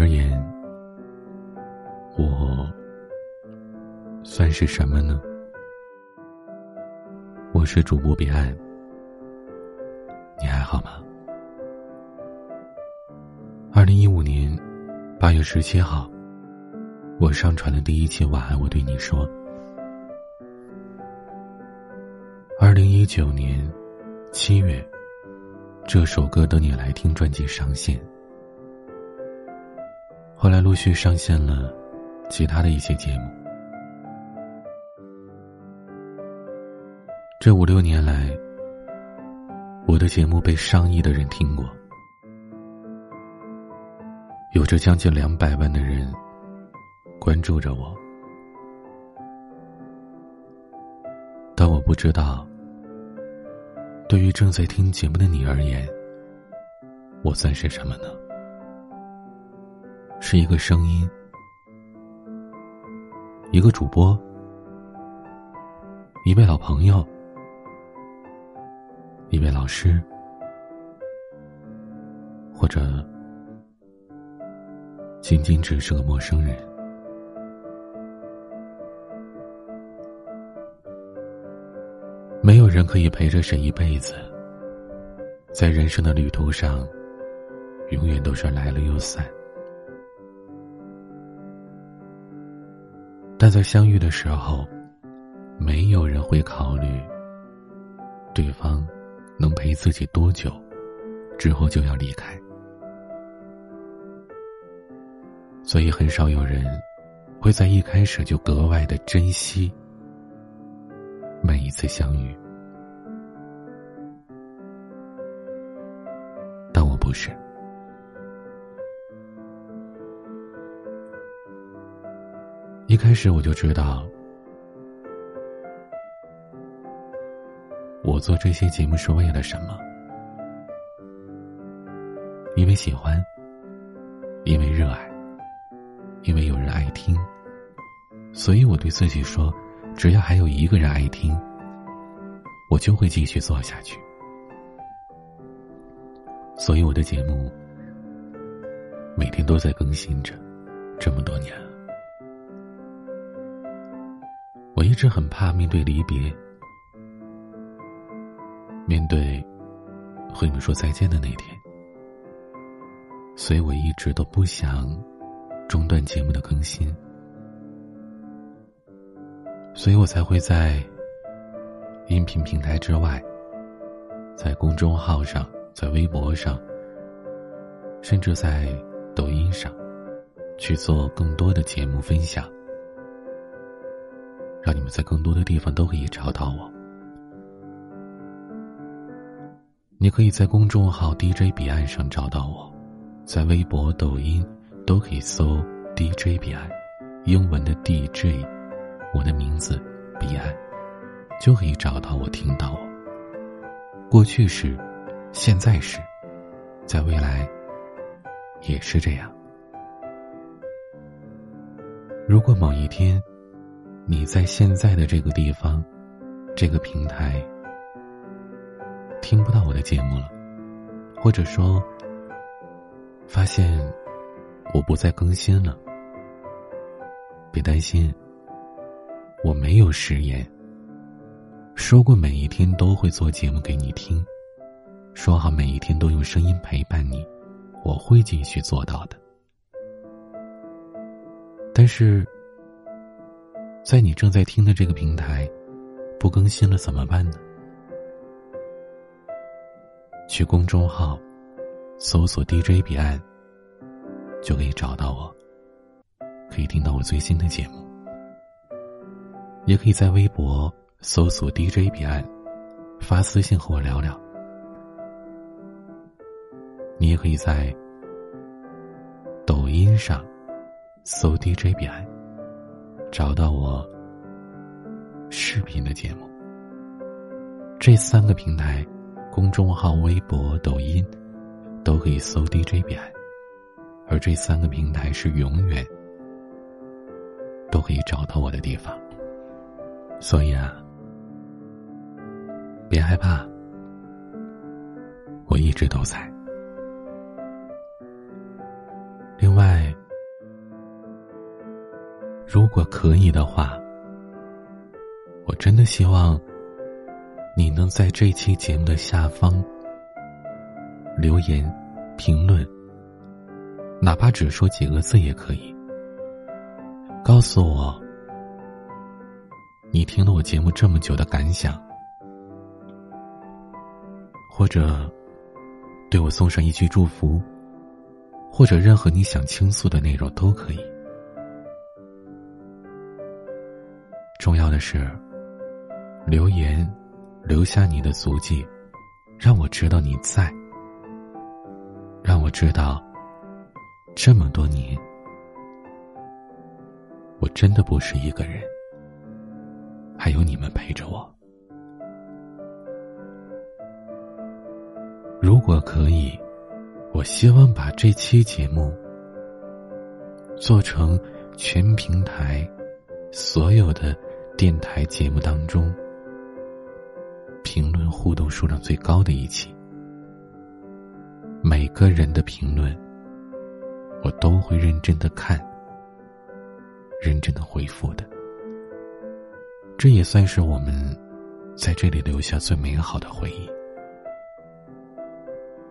而言，我算是什么呢？我是主播彼岸，你还好吗？二零一五年八月十七号，我上传的第一期晚安，我对你说。二零一九年七月，这首歌等你来听专辑上线。后来陆续上线了其他的一些节目。这五六年来，我的节目被上亿的人听过，有着将近两百万的人关注着我，但我不知道。对于正在听节目的你而言，我算是什么呢？是一个声音，一个主播，一位老朋友，一位老师，或者仅仅只是个陌生人。没有人可以陪着谁一辈子，在人生的旅途上，永远都是来了又散。但在相遇的时候，没有人会考虑对方能陪自己多久，之后就要离开。所以，很少有人会在一开始就格外的珍惜。每一次相遇，但我不是。开始我就知道，我做这些节目是为了什么？因为喜欢，因为热爱，因为有人爱听，所以我对自己说。只要还有一个人爱听，我就会继续做下去。所以我的节目每天都在更新着，这么多年，我一直很怕面对离别，面对和你们说再见的那天，所以我一直都不想中断节目的更新。所以我才会在音频平台之外，在公众号上，在微博上，甚至在抖音上，去做更多的节目分享，让你们在更多的地方都可以找到我。你可以在公众号 DJ 彼岸上找到我，在微博、抖音都可以搜 DJ 彼岸，英文的 DJ。我的名字，彼岸，就可以找到我，听到我。过去式，现在时，在未来，也是这样。如果某一天，你在现在的这个地方，这个平台，听不到我的节目了，或者说，发现我不再更新了，别担心。我没有食言。说过每一天都会做节目给你听，说好每一天都用声音陪伴你，我会继续做到的。但是，在你正在听的这个平台不更新了怎么办呢？去公众号搜索 DJ 彼岸，就可以找到我，可以听到我最新的节目。也可以在微博搜索 DJ 彼岸，发私信和我聊聊。你也可以在抖音上搜 DJ 彼岸，找到我视频的节目。这三个平台，公众号、微博、抖音，都可以搜 DJ 彼岸，而这三个平台是永远都可以找到我的地方。所以啊，别害怕，我一直都在。另外如果可以的话，我真的希望你能在这期节目的下方留言、评论，哪怕只说几个字也可以，告诉我你听了我节目这么久的感想，或者对我送上一句祝福，或者任何你想倾诉的内容都可以。重要的是。留言，留下你的足迹，让我知道你在，让我知道这么多年，我真的不是一个人，还有你们陪着我。如果可以，我希望把这期节目做成全平台所有的电台节目当中。评论互动数量最高的一期，每个人的评论，我都会认真的看，认真的回复的。这也算是我们在这里留下最美好的回忆，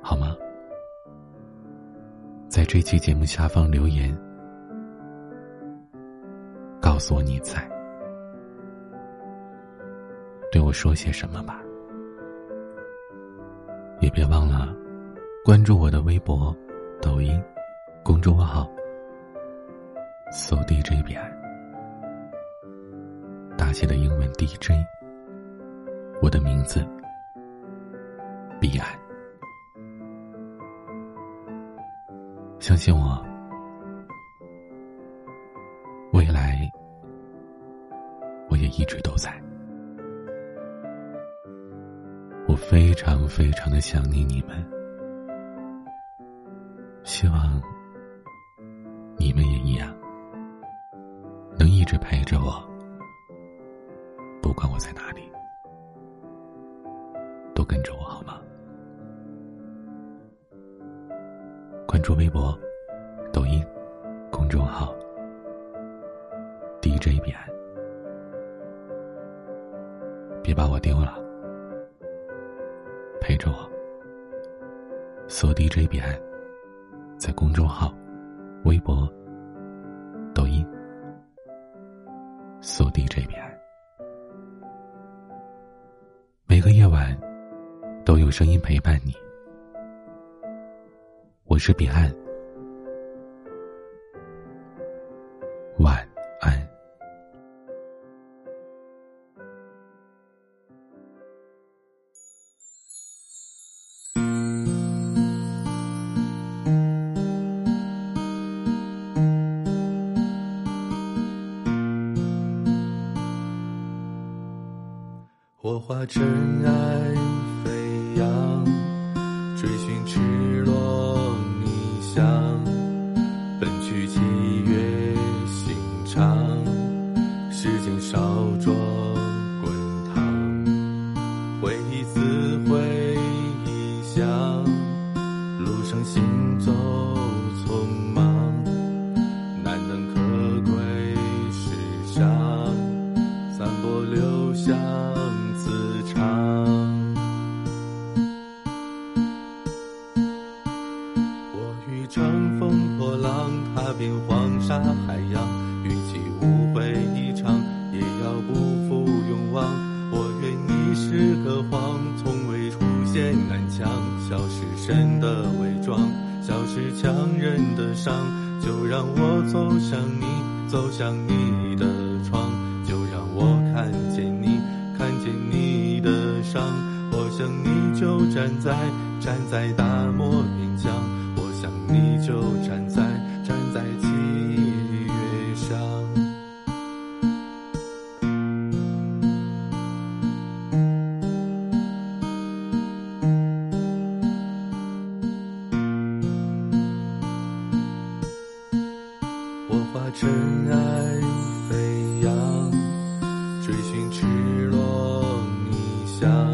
好吗？在这期节目下方留言，告诉我你在。对我说些什么吧，也别忘了关注我的微博、抖音、公众号，搜 DJ 彼岸，大写的英文 DJ，我的名字彼岸，相信我，非常非常的想念你们，希望你们也一样，能一直陪着我，不管我在哪里，都跟着我好吗？关注微博、抖音公众号 DJ 彼岸，别把我丢了。陪着我，搜 DJ 彼岸，在公众号、微博、抖音搜 DJ 彼岸，每个夜晚都有声音陪伴你。我是彼岸。火花尘埃飞扬，追寻赤裸逆翔，奔去七月心肠，时间烧灼滚烫，回忆撕毁臆想，路上行上。就让我走向你，走向你的窗，就让我看见你，看见你的伤。我想你就站在，站在大漠边疆，我想你就站在站。在我化尘埃飞扬，追寻赤裸逆翔，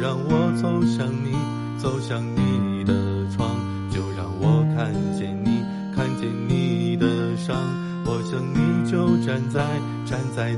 让我走向你，走向你的窗，就让我看见你，看见你的伤。我想你就站在站在